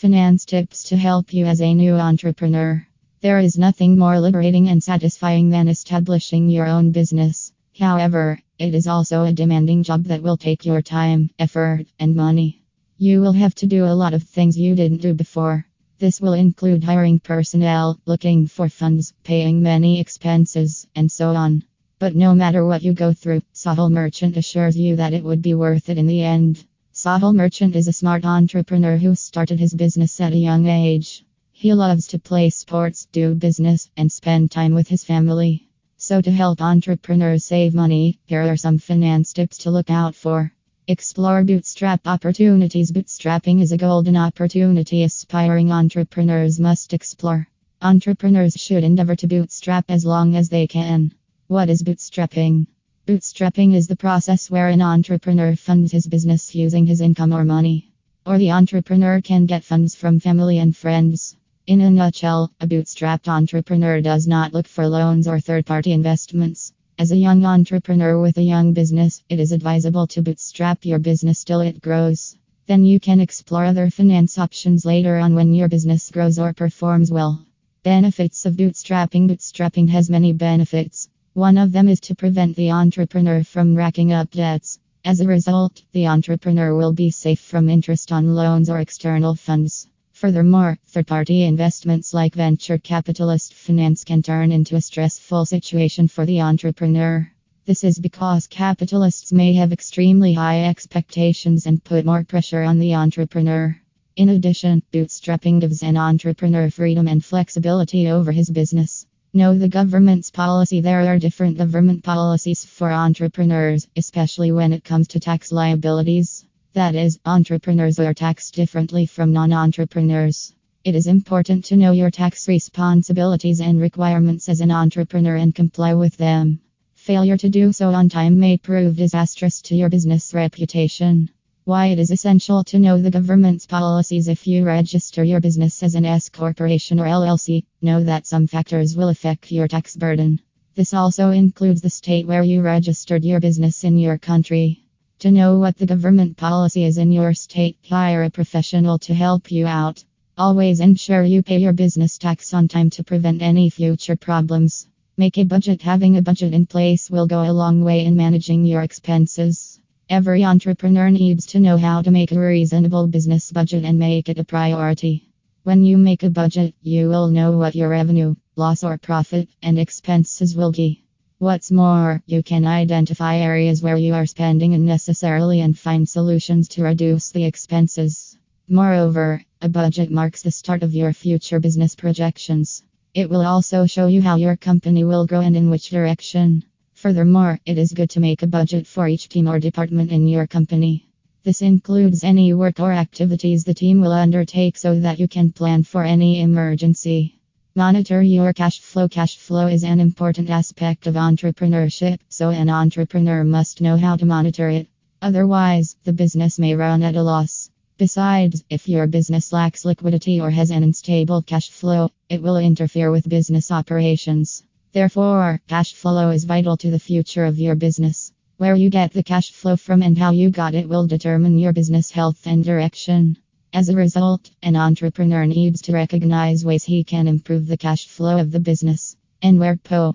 Finance tips to help you as a new entrepreneur. There is nothing more liberating and satisfying than establishing your own business. However, it is also a demanding job that will take your time, effort, and money. You will have to do a lot of things you didn't do before. This will include hiring personnel, looking for funds, paying many expenses, and so on. But no matter what you go through, Sohil Merchant assures you that it would be worth it in the end. Sohil Merchant is a smart entrepreneur who started his business at a young age. He loves to play sports, do business, and spend time with his family. So, to help entrepreneurs save money, here are some finance tips to look out for. Explore bootstrap opportunities. Bootstrapping is a golden opportunity aspiring entrepreneurs must explore. Entrepreneurs should endeavor to bootstrap as long as they can. What is bootstrapping? Bootstrapping is the process where an entrepreneur funds his business using his income or money. Or the entrepreneur can get funds from family and friends. In a nutshell, a bootstrapped entrepreneur does not look for loans or third party investments. As a young entrepreneur with a young business, it is advisable to bootstrap your business till it grows. Then you can explore other finance options later on when your business grows or performs well. Benefits of bootstrapping Bootstrapping has many benefits. One of them is to prevent the entrepreneur from racking up debts. As a result, the entrepreneur will be safe from interest on loans or external funds. Furthermore, third party investments like venture capitalist finance can turn into a stressful situation for the entrepreneur. This is because capitalists may have extremely high expectations and put more pressure on the entrepreneur. In addition, bootstrapping gives an entrepreneur freedom and flexibility over his business. Know the government's policy. There are different government policies for entrepreneurs, especially when it comes to tax liabilities. That is, entrepreneurs are taxed differently from non entrepreneurs. It is important to know your tax responsibilities and requirements as an entrepreneur and comply with them. Failure to do so on time may prove disastrous to your business reputation. Why it is essential to know the government's policies if you register your business as an S corporation or LLC. Know that some factors will affect your tax burden. This also includes the state where you registered your business in your country. To know what the government policy is in your state, hire a professional to help you out. Always ensure you pay your business tax on time to prevent any future problems. Make a budget. Having a budget in place will go a long way in managing your expenses. Every entrepreneur needs to know how to make a reasonable business budget and make it a priority. When you make a budget, you will know what your revenue, loss or profit, and expenses will be. What's more, you can identify areas where you are spending unnecessarily and find solutions to reduce the expenses. Moreover, a budget marks the start of your future business projections. It will also show you how your company will grow and in which direction. Furthermore, it is good to make a budget for each team or department in your company. This includes any work or activities the team will undertake so that you can plan for any emergency. Monitor your cash flow. Cash flow is an important aspect of entrepreneurship, so an entrepreneur must know how to monitor it. Otherwise, the business may run at a loss. Besides, if your business lacks liquidity or has an unstable cash flow, it will interfere with business operations. Therefore, cash flow is vital to the future of your business. Where you get the cash flow from and how you got it will determine your business health and direction. As a result, an entrepreneur needs to recognize ways he can improve the cash flow of the business and where po.